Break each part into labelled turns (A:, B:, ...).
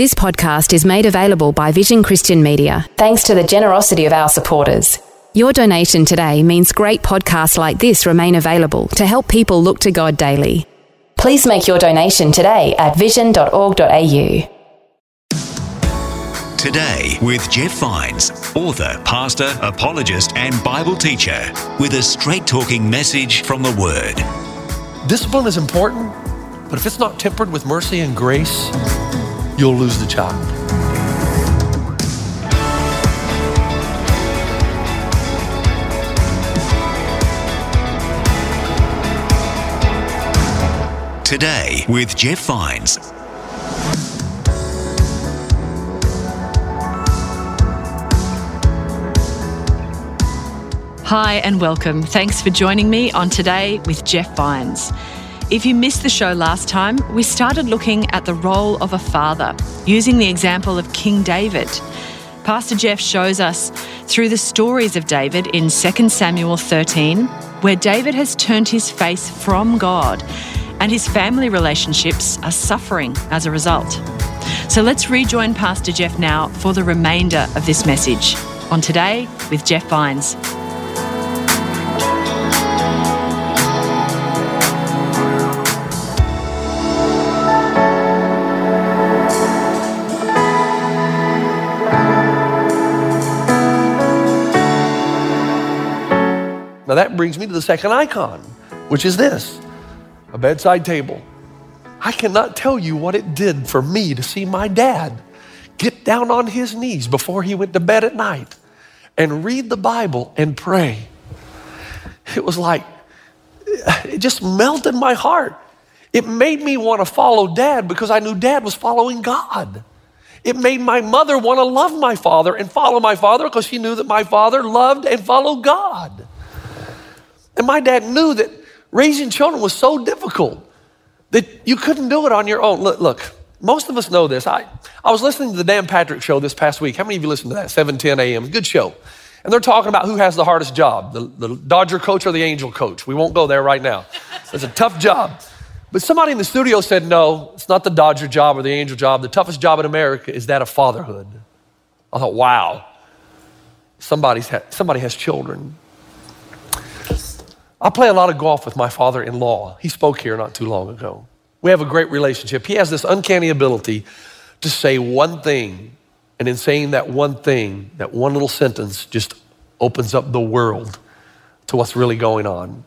A: This podcast is made available by Vision Christian Media thanks to the generosity of our supporters. Your donation today means great podcasts like this remain available to help people look to God daily. Please make your donation today at vision.org.au.
B: Today with Jeff Vines, author, pastor, apologist, and Bible teacher, with a straight talking message from the Word.
C: Discipline is important, but if it's not tempered with mercy and grace, you'll lose the child.
B: Today with Jeff Vines.
D: Hi and welcome. Thanks for joining me on Today with Jeff Vines. If you missed the show last time, we started looking at the role of a father, using the example of King David. Pastor Jeff shows us through the stories of David in 2 Samuel 13, where David has turned his face from God and his family relationships are suffering as a result. So let's rejoin Pastor Jeff now for the remainder of this message on Today with Jeff Vines.
C: Now that brings me to the second icon, which is this a bedside table. I cannot tell you what it did for me to see my dad get down on his knees before he went to bed at night and read the Bible and pray. It was like, it just melted my heart. It made me want to follow dad because I knew dad was following God. It made my mother want to love my father and follow my father because she knew that my father loved and followed God. And my dad knew that raising children was so difficult that you couldn't do it on your own. Look, look most of us know this. I, I was listening to the Dan Patrick show this past week. How many of you listened to that? 7:10 a.m. Good show. And they're talking about who has the hardest job, the, the Dodger coach or the Angel coach. We won't go there right now. It's a tough job. But somebody in the studio said, no, it's not the Dodger job or the Angel job. The toughest job in America is that of fatherhood. I thought, wow, somebody's ha- somebody has children. I play a lot of golf with my father in law. He spoke here not too long ago. We have a great relationship. He has this uncanny ability to say one thing, and in saying that one thing, that one little sentence just opens up the world to what's really going on.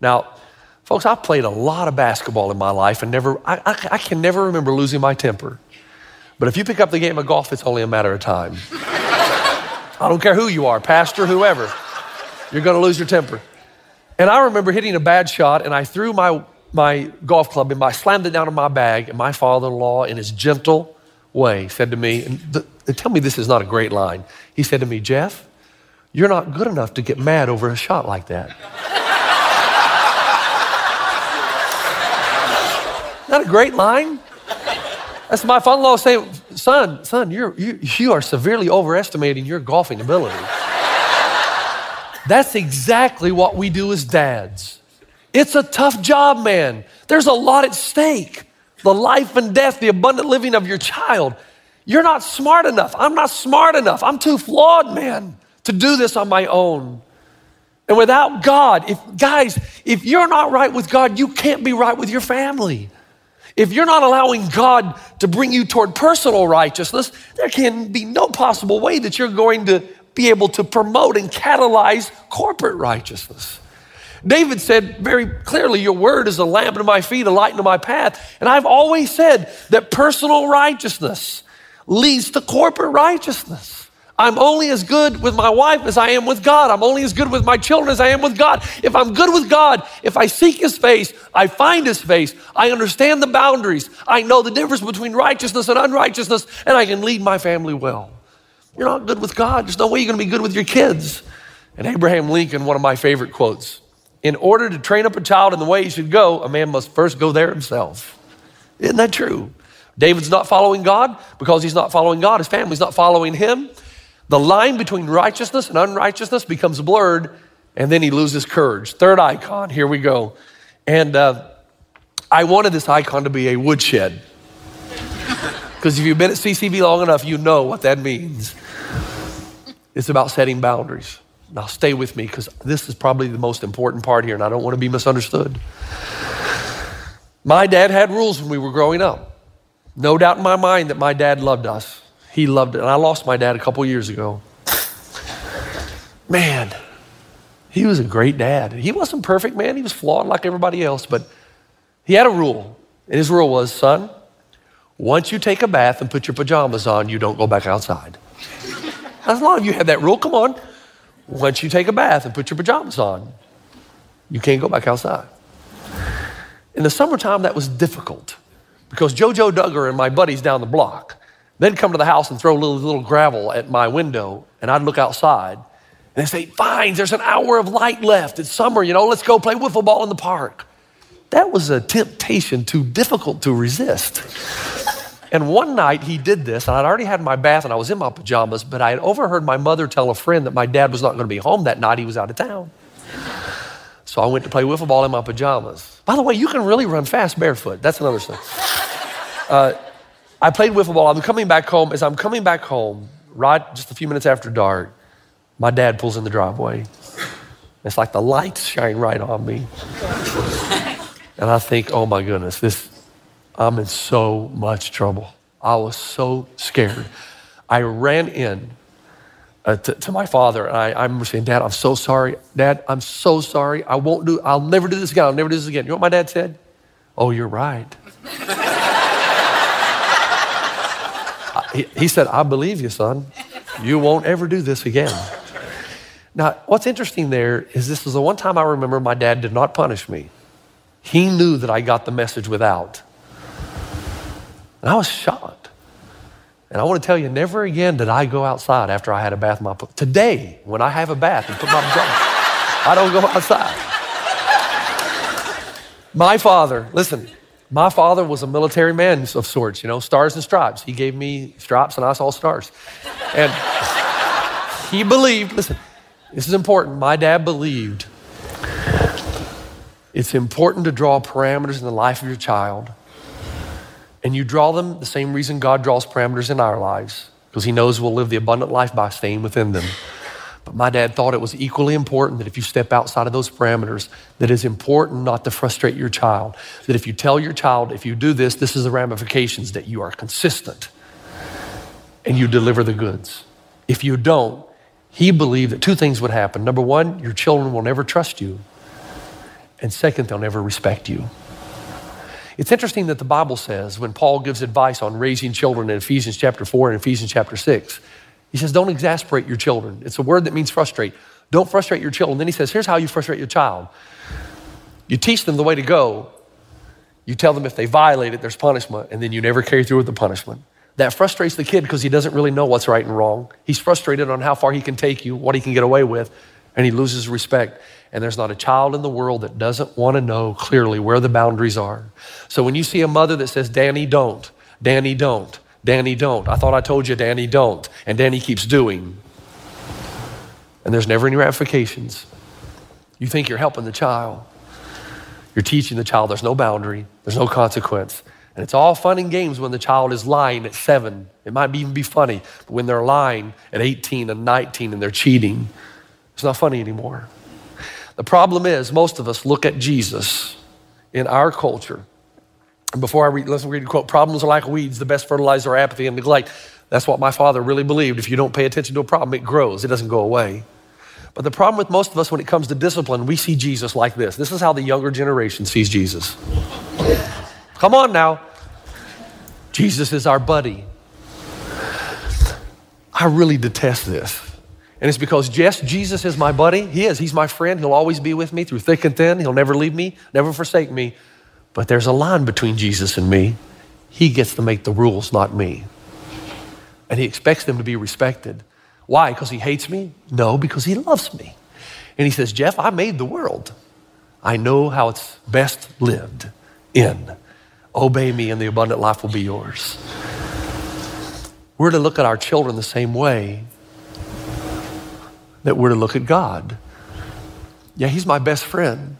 C: Now, folks, I played a lot of basketball in my life and never, I, I, I can never remember losing my temper. But if you pick up the game of golf, it's only a matter of time. I don't care who you are, pastor, whoever, you're going to lose your temper. And I remember hitting a bad shot, and I threw my, my golf club and I slammed it down in my bag. And my father in law, in his gentle way, said to me, and, the, and tell me this is not a great line. He said to me, Jeff, you're not good enough to get mad over a shot like that. not a great line? That's my father in law saying, son, son, you're, you, you are severely overestimating your golfing ability. That's exactly what we do as dads. It's a tough job, man. There's a lot at stake the life and death, the abundant living of your child. You're not smart enough. I'm not smart enough. I'm too flawed, man, to do this on my own. And without God, if guys, if you're not right with God, you can't be right with your family. If you're not allowing God to bring you toward personal righteousness, there can be no possible way that you're going to be able to promote and catalyze corporate righteousness. David said very clearly, Your word is a lamp to my feet, a light to my path. And I've always said that personal righteousness leads to corporate righteousness. I'm only as good with my wife as I am with God. I'm only as good with my children as I am with God. If I'm good with God, if I seek His face, I find His face, I understand the boundaries, I know the difference between righteousness and unrighteousness, and I can lead my family well. You're not good with God. There's no way you're going to be good with your kids. And Abraham Lincoln, one of my favorite quotes In order to train up a child in the way he should go, a man must first go there himself. Isn't that true? David's not following God because he's not following God. His family's not following him. The line between righteousness and unrighteousness becomes blurred, and then he loses courage. Third icon, here we go. And uh, I wanted this icon to be a woodshed. Because if you've been at CCV long enough, you know what that means. It's about setting boundaries. Now, stay with me because this is probably the most important part here, and I don't want to be misunderstood. My dad had rules when we were growing up. No doubt in my mind that my dad loved us. He loved it. And I lost my dad a couple years ago. Man, he was a great dad. He wasn't perfect, man. He was flawed like everybody else, but he had a rule. And his rule was son, once you take a bath and put your pajamas on, you don't go back outside. As long as you have that rule, come on. Once you take a bath and put your pajamas on, you can't go back outside. In the summertime, that was difficult because JoJo Duggar and my buddies down the block, they'd come to the house and throw a little, little gravel at my window, and I'd look outside. And they'd say, Fine, there's an hour of light left. It's summer, you know, let's go play wiffle ball in the park. That was a temptation too difficult to resist. And one night he did this, and I'd already had my bath and I was in my pajamas, but I had overheard my mother tell a friend that my dad was not going to be home that night. He was out of town. So I went to play wiffle ball in my pajamas. By the way, you can really run fast barefoot. That's another thing. Uh, I played wiffle ball. I'm coming back home. As I'm coming back home, right just a few minutes after dark, my dad pulls in the driveway. It's like the lights shine right on me. And I think, oh my goodness, this I'm in so much trouble. I was so scared. I ran in uh, to, to, my father, and I, I remember saying, Dad, I'm so sorry. Dad, I'm so sorry. I won't do, I'll never do this again. I'll never do this again. You know what my dad said? Oh, you're right. he, he said, I believe you, son. You won't ever do this again. Now, what's interesting there is this is the one time I remember my dad did not punish me. He knew that I got the message without. And I was shocked. And I want to tell you, never again did I go outside after I had a bath. My today, when I have a bath and put my pajamas, I don't go outside. My father, listen, my father was a military man of sorts, you know, stars and stripes. He gave me stripes and I saw stars. And he believed, listen, this is important. My dad believed it's important to draw parameters in the life of your child and you draw them the same reason God draws parameters in our lives, because He knows we'll live the abundant life by staying within them. But my dad thought it was equally important that if you step outside of those parameters, that it's important not to frustrate your child. That if you tell your child, if you do this, this is the ramifications, that you are consistent and you deliver the goods. If you don't, he believed that two things would happen. Number one, your children will never trust you. And second, they'll never respect you. It's interesting that the Bible says when Paul gives advice on raising children in Ephesians chapter 4 and Ephesians chapter 6, he says, Don't exasperate your children. It's a word that means frustrate. Don't frustrate your children. Then he says, Here's how you frustrate your child you teach them the way to go, you tell them if they violate it, there's punishment, and then you never carry through with the punishment. That frustrates the kid because he doesn't really know what's right and wrong. He's frustrated on how far he can take you, what he can get away with, and he loses respect. And there's not a child in the world that doesn't want to know clearly where the boundaries are. So when you see a mother that says, Danny, don't, Danny, don't, Danny, don't, I thought I told you, Danny, don't, and Danny keeps doing, and there's never any ramifications, you think you're helping the child. You're teaching the child there's no boundary, there's no consequence. And it's all fun and games when the child is lying at seven. It might even be funny, but when they're lying at 18 and 19 and they're cheating, it's not funny anymore. The problem is, most of us look at Jesus in our culture. And before I read, let's read a quote problems are like weeds, the best fertilizer are apathy and neglect. That's what my father really believed. If you don't pay attention to a problem, it grows, it doesn't go away. But the problem with most of us when it comes to discipline, we see Jesus like this. This is how the younger generation sees Jesus. Come on now. Jesus is our buddy. I really detest this. And it's because, yes, Jesus is my buddy. He is. He's my friend. He'll always be with me through thick and thin. He'll never leave me, never forsake me. But there's a line between Jesus and me. He gets to make the rules, not me. and he expects them to be respected. Why? Because he hates me? No, because he loves me. And he says, Jeff, I made the world. I know how it's best lived in. Obey me, and the abundant life will be yours. We're to look at our children the same way that we're to look at God. Yeah, He's my best friend,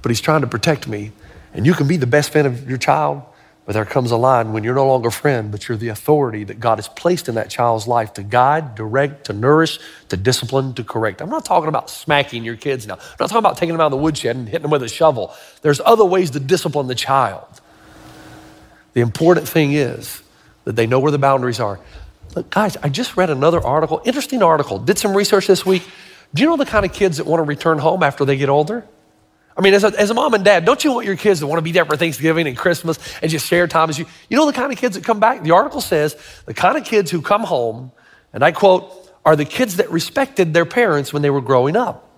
C: but He's trying to protect me. And you can be the best friend of your child, but there comes a line when you're no longer a friend, but you're the authority that God has placed in that child's life to guide, direct, to nourish, to discipline, to correct. I'm not talking about smacking your kids now. I'm not talking about taking them out of the woodshed and hitting them with a shovel. There's other ways to discipline the child. The important thing is that they know where the boundaries are. Look, guys, I just read another article, interesting article, did some research this week. Do you know the kind of kids that want to return home after they get older? I mean, as a, as a mom and dad, don't you want your kids to want to be there for Thanksgiving and Christmas and just share time as you? You know the kind of kids that come back? The article says the kind of kids who come home, and I quote, are the kids that respected their parents when they were growing up.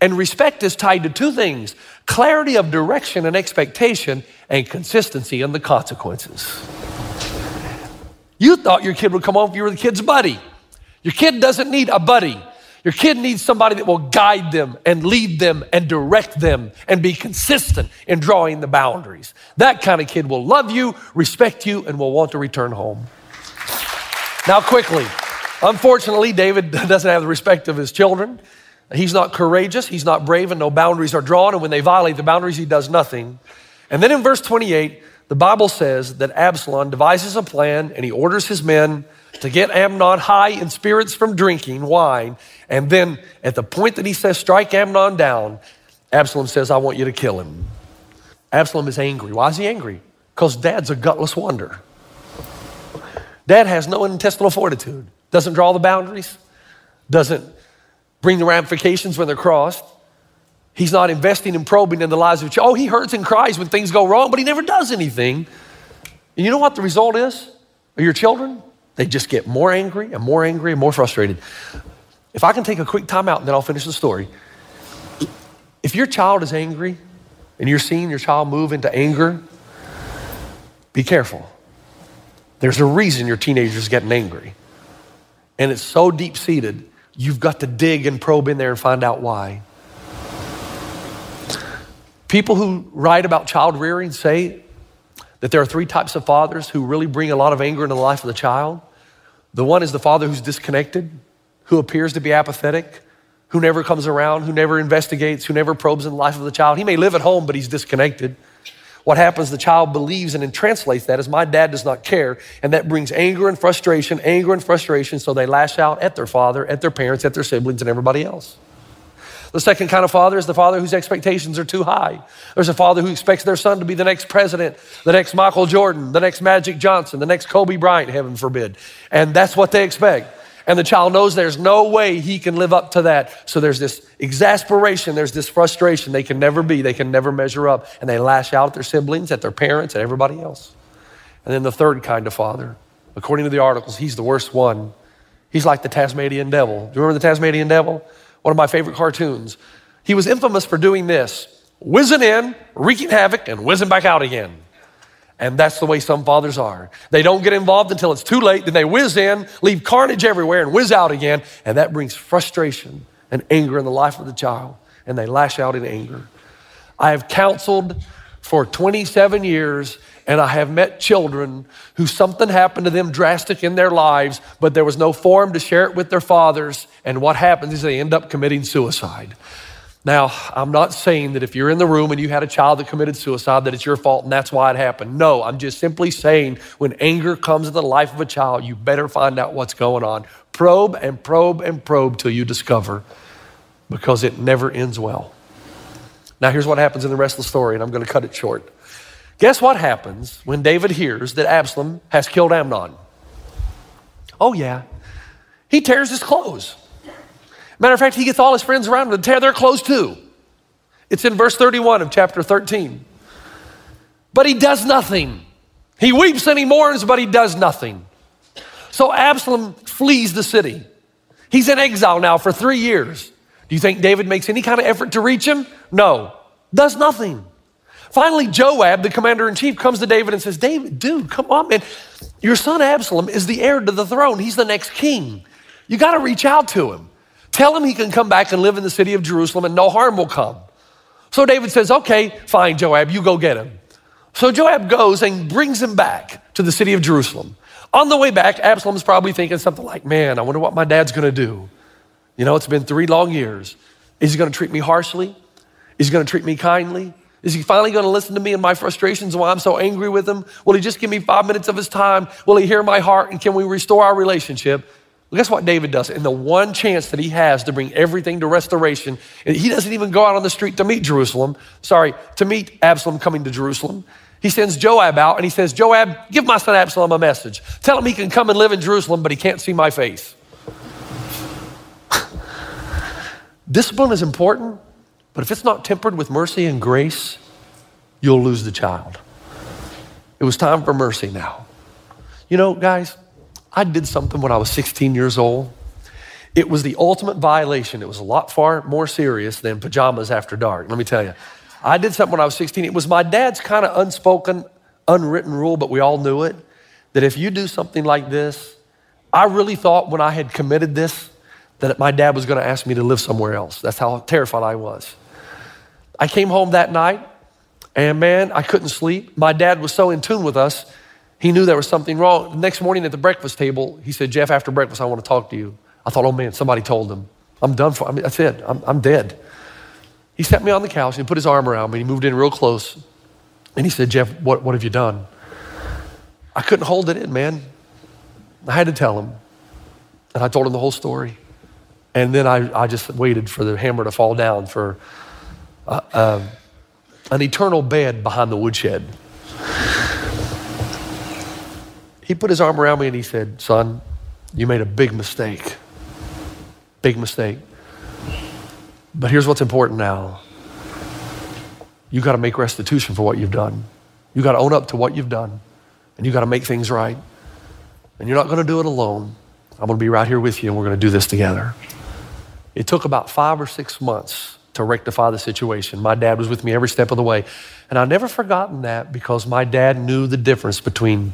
C: And respect is tied to two things clarity of direction and expectation, and consistency in the consequences. You thought your kid would come home if you were the kid's buddy. Your kid doesn't need a buddy. Your kid needs somebody that will guide them and lead them and direct them and be consistent in drawing the boundaries. That kind of kid will love you, respect you, and will want to return home. Now, quickly, unfortunately, David doesn't have the respect of his children. He's not courageous, he's not brave, and no boundaries are drawn. And when they violate the boundaries, he does nothing. And then in verse 28, the Bible says that Absalom devises a plan and he orders his men to get Amnon high in spirits from drinking wine. And then at the point that he says, strike Amnon down, Absalom says, I want you to kill him. Absalom is angry. Why is he angry? Because dad's a gutless wonder. Dad has no intestinal fortitude, doesn't draw the boundaries, doesn't bring the ramifications when they're crossed. He's not investing and probing in the lives of children. Oh, he hurts and cries when things go wrong, but he never does anything. And you know what the result is of your children? They just get more angry and more angry and more frustrated. If I can take a quick time out and then I'll finish the story. If your child is angry and you're seeing your child move into anger, be careful. There's a reason your teenager's getting angry. And it's so deep seated, you've got to dig and probe in there and find out why. People who write about child rearing say that there are three types of fathers who really bring a lot of anger into the life of the child. The one is the father who's disconnected, who appears to be apathetic, who never comes around, who never investigates, who never probes in the life of the child. He may live at home, but he's disconnected. What happens, the child believes and then translates that as my dad does not care. And that brings anger and frustration, anger and frustration. So they lash out at their father, at their parents, at their siblings, and everybody else. The second kind of father is the father whose expectations are too high. There's a father who expects their son to be the next president, the next Michael Jordan, the next Magic Johnson, the next Kobe Bryant, heaven forbid. And that's what they expect. And the child knows there's no way he can live up to that. So there's this exasperation, there's this frustration. They can never be, they can never measure up. And they lash out at their siblings, at their parents, at everybody else. And then the third kind of father, according to the articles, he's the worst one. He's like the Tasmanian devil. Do you remember the Tasmanian devil? One of my favorite cartoons. He was infamous for doing this whizzing in, wreaking havoc, and whizzing back out again. And that's the way some fathers are. They don't get involved until it's too late, then they whiz in, leave carnage everywhere, and whiz out again. And that brings frustration and anger in the life of the child, and they lash out in anger. I have counseled for 27 years, and I have met children who something happened to them drastic in their lives, but there was no forum to share it with their fathers. And what happens is they end up committing suicide. Now, I'm not saying that if you're in the room and you had a child that committed suicide, that it's your fault and that's why it happened. No, I'm just simply saying when anger comes into the life of a child, you better find out what's going on. Probe and probe and probe till you discover because it never ends well. Now, here's what happens in the rest of the story, and I'm going to cut it short. Guess what happens when David hears that Absalom has killed Amnon? Oh, yeah. He tears his clothes. Matter of fact, he gets all his friends around him to tear their clothes too. It's in verse 31 of chapter 13. But he does nothing. He weeps and he mourns, but he does nothing. So Absalom flees the city. He's in exile now for three years. Do you think David makes any kind of effort to reach him? No, does nothing. Finally, Joab, the commander in chief, comes to David and says, David, dude, come on, man. Your son Absalom is the heir to the throne, he's the next king. You got to reach out to him. Tell him he can come back and live in the city of Jerusalem and no harm will come. So David says, Okay, fine, Joab, you go get him. So Joab goes and brings him back to the city of Jerusalem. On the way back, Absalom's probably thinking something like, Man, I wonder what my dad's gonna do. You know, it's been three long years. Is he gonna treat me harshly? Is he gonna treat me kindly? Is he finally going to listen to me and my frustrations and why I'm so angry with him? Will he just give me five minutes of his time? Will he hear my heart? And can we restore our relationship? Well, guess what David does? In the one chance that he has to bring everything to restoration, he doesn't even go out on the street to meet Jerusalem. Sorry, to meet Absalom coming to Jerusalem. He sends Joab out and he says, Joab, give my son Absalom a message. Tell him he can come and live in Jerusalem, but he can't see my face. Discipline is important, but if it's not tempered with mercy and grace, you'll lose the child. It was time for mercy now. You know, guys, I did something when I was 16 years old. It was the ultimate violation. It was a lot far more serious than pajamas after dark. Let me tell you. I did something when I was 16. It was my dad's kind of unspoken, unwritten rule, but we all knew it that if you do something like this, I really thought when I had committed this that my dad was going to ask me to live somewhere else. That's how terrified I was. I came home that night, and man, I couldn't sleep. My dad was so in tune with us, he knew there was something wrong. The next morning at the breakfast table, he said, Jeff, after breakfast, I want to talk to you. I thought, oh man, somebody told him. I'm done for, I mean, that's it. I'm, I'm dead. He sat me on the couch and put his arm around me. He moved in real close. And he said, Jeff, what, what have you done? I couldn't hold it in, man. I had to tell him. And I told him the whole story. And then I, I just waited for the hammer to fall down for uh, uh, an eternal bed behind the woodshed. He put his arm around me and he said, Son, you made a big mistake. Big mistake. But here's what's important now you got to make restitution for what you've done. You got to own up to what you've done, and you got to make things right. And you're not going to do it alone. I'm going to be right here with you, and we're going to do this together. It took about five or six months to rectify the situation. My dad was with me every step of the way. And I've never forgotten that because my dad knew the difference between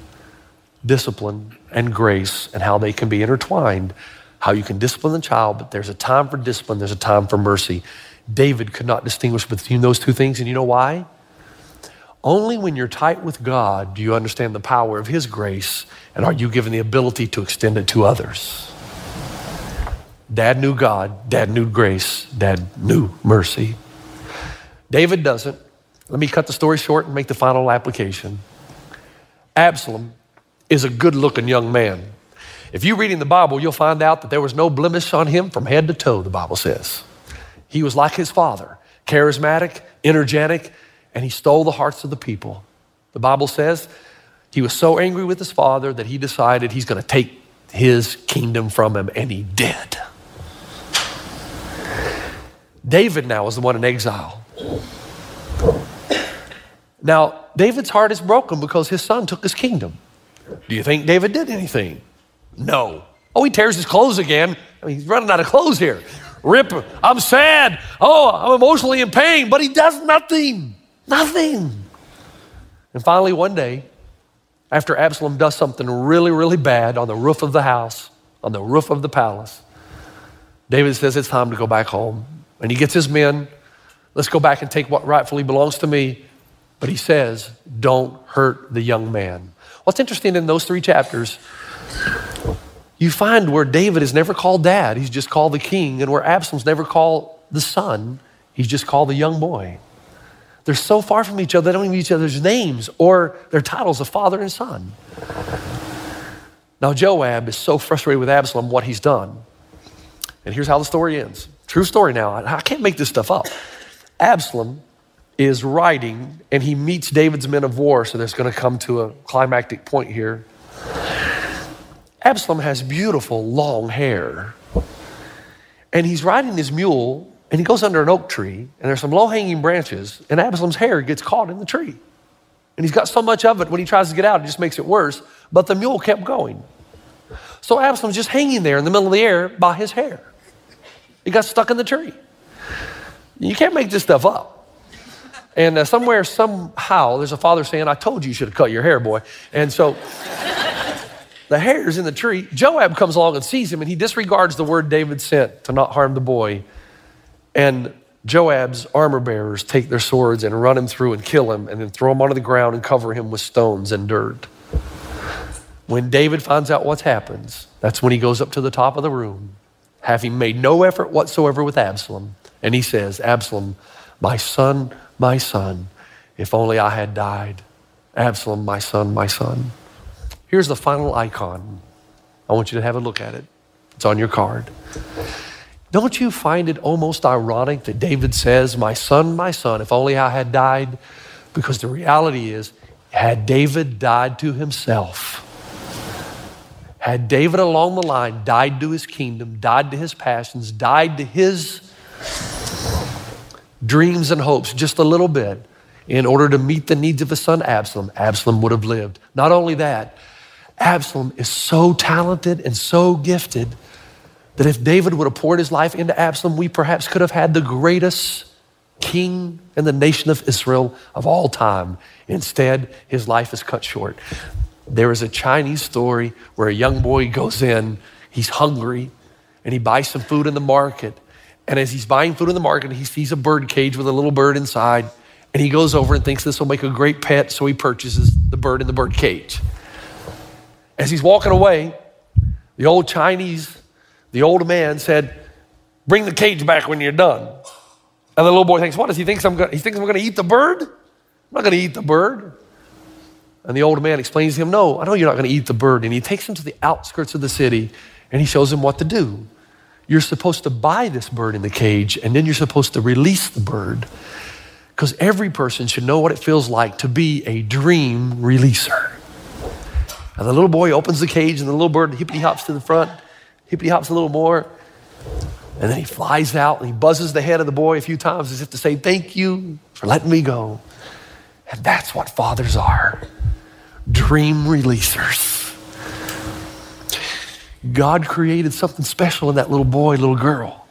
C: discipline and grace and how they can be intertwined. How you can discipline the child, but there's a time for discipline, there's a time for mercy. David could not distinguish between those two things, and you know why? Only when you're tight with God do you understand the power of His grace and are you given the ability to extend it to others. Dad knew God, dad knew grace, dad knew mercy. David doesn't. Let me cut the story short and make the final application. Absalom is a good looking young man. If you're reading the Bible, you'll find out that there was no blemish on him from head to toe, the Bible says. He was like his father, charismatic, energetic, and he stole the hearts of the people. The Bible says he was so angry with his father that he decided he's going to take his kingdom from him, and he did. David now is the one in exile. Now, David's heart is broken because his son took his kingdom. Do you think David did anything? No. Oh, he tears his clothes again. I mean, he's running out of clothes here. Rip, I'm sad. Oh, I'm emotionally in pain, but he does nothing. Nothing. And finally, one day, after Absalom does something really, really bad on the roof of the house, on the roof of the palace, David says, It's time to go back home. And he gets his men, let's go back and take what rightfully belongs to me. But he says, Don't hurt the young man. What's interesting in those three chapters, you find where David is never called dad, he's just called the king, and where Absalom's never called the son, he's just called the young boy. They're so far from each other, they don't even each other's names or their titles of father and son. Now, Joab is so frustrated with Absalom, what he's done. And here's how the story ends. True story now. I can't make this stuff up. Absalom is riding and he meets David's men of war. So there's going to come to a climactic point here. Absalom has beautiful long hair. And he's riding his mule and he goes under an oak tree and there's some low hanging branches and Absalom's hair gets caught in the tree. And he's got so much of it when he tries to get out, it just makes it worse. But the mule kept going. So Absalom's just hanging there in the middle of the air by his hair. He got stuck in the tree. You can't make this stuff up. And uh, somewhere, somehow, there's a father saying, I told you you should have cut your hair, boy. And so the hair is in the tree. Joab comes along and sees him, and he disregards the word David sent to not harm the boy. And Joab's armor bearers take their swords and run him through and kill him, and then throw him onto the ground and cover him with stones and dirt. When David finds out what happens, that's when he goes up to the top of the room, having made no effort whatsoever with Absalom. And he says, Absalom, my son, my son, if only I had died. Absalom, my son, my son. Here's the final icon. I want you to have a look at it. It's on your card. Don't you find it almost ironic that David says, My son, my son, if only I had died? Because the reality is, had David died to himself, had David along the line died to his kingdom, died to his passions, died to his dreams and hopes just a little bit in order to meet the needs of his son Absalom, Absalom would have lived. Not only that, Absalom is so talented and so gifted that if David would have poured his life into Absalom, we perhaps could have had the greatest king in the nation of Israel of all time. Instead, his life is cut short. There is a Chinese story where a young boy goes in, he's hungry, and he buys some food in the market. And as he's buying food in the market, he sees a bird cage with a little bird inside. And he goes over and thinks this will make a great pet, so he purchases the bird in the bird cage. As he's walking away, the old Chinese, the old man said, Bring the cage back when you're done. And the little boy thinks, What does he think? He thinks I'm going to eat the bird? I'm not going to eat the bird. And the old man explains to him, No, I know you're not going to eat the bird. And he takes him to the outskirts of the city and he shows him what to do. You're supposed to buy this bird in the cage and then you're supposed to release the bird. Because every person should know what it feels like to be a dream releaser. And the little boy opens the cage and the little bird hippity hops to the front, hippity hops a little more. And then he flies out and he buzzes the head of the boy a few times as if to say, Thank you for letting me go. And that's what fathers are dream releasers. God created something special in that little boy, little girl.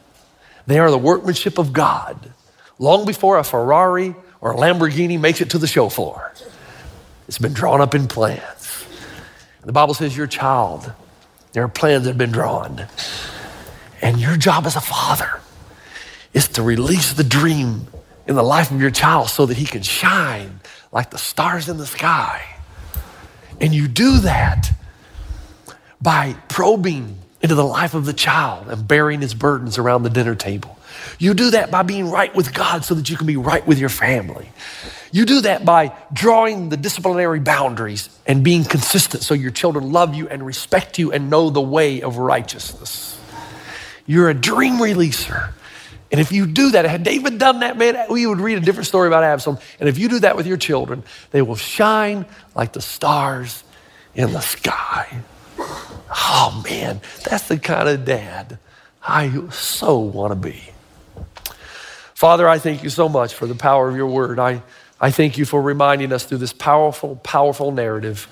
C: They are the workmanship of God. Long before a Ferrari or a Lamborghini makes it to the show floor, it's been drawn up in plans. The Bible says you're child. There are plans that have been drawn. And your job as a father is to release the dream in the life of your child so that he can shine like the stars in the sky. And you do that by probing into the life of the child and bearing his burdens around the dinner table. You do that by being right with God so that you can be right with your family. You do that by drawing the disciplinary boundaries and being consistent so your children love you and respect you and know the way of righteousness. You're a dream releaser. And if you do that, had David done that, man, we would read a different story about Absalom. And if you do that with your children, they will shine like the stars in the sky. Oh man, that's the kind of dad I so want to be. Father, I thank you so much for the power of your word. I, I thank you for reminding us through this powerful, powerful narrative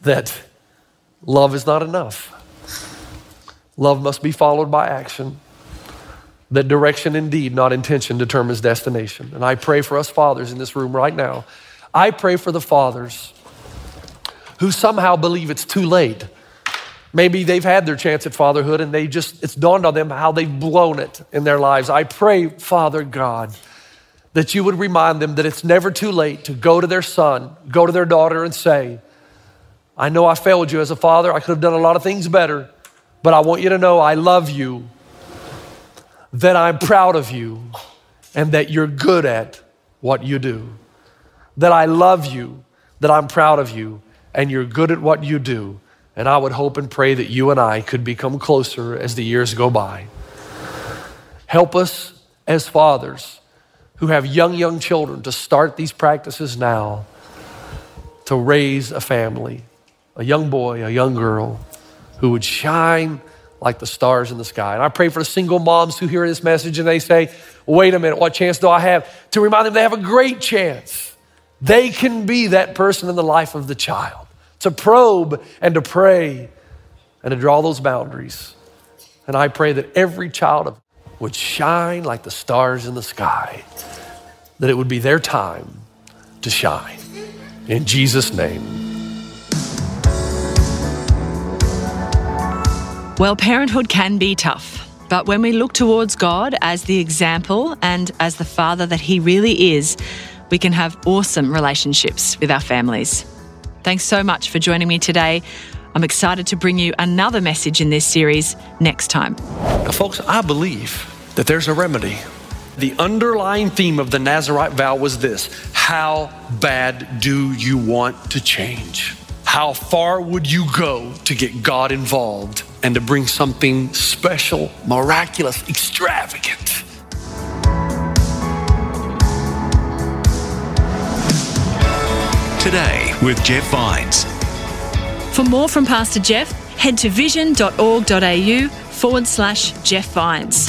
C: that love is not enough. Love must be followed by action. That direction indeed, not intention, determines destination. And I pray for us fathers in this room right now. I pray for the fathers who somehow believe it's too late Maybe they've had their chance at fatherhood and they just, it's dawned on them how they've blown it in their lives. I pray, Father God, that you would remind them that it's never too late to go to their son, go to their daughter and say, I know I failed you as a father. I could have done a lot of things better, but I want you to know I love you, that I'm proud of you, and that you're good at what you do. That I love you, that I'm proud of you, and you're good at what you do and I would hope and pray that you and I could become closer as the years go by. Help us as fathers who have young, young children to start these practices now to raise a family, a young boy, a young girl who would shine like the stars in the sky. And I pray for the single moms who hear this message and they say, wait a minute, what chance do I have? To remind them they have a great chance. They can be that person in the life of the child to probe and to pray and to draw those boundaries. And I pray that every child would shine like the stars in the sky, that it would be their time to shine. In Jesus' name.
D: Well, parenthood can be tough. But when we look towards God as the example and as the father that he really is, we can have awesome relationships with our families. Thanks so much for joining me today. I'm excited to bring you another message in this series next time.
C: Now, folks, I believe that there's a remedy. The underlying theme of the Nazarite vow was this How bad do you want to change? How far would you go to get God involved and to bring something special, miraculous, extravagant?
B: Today with Jeff Vines.
D: For more from Pastor Jeff, head to vision.org.au forward slash Jeff Vines.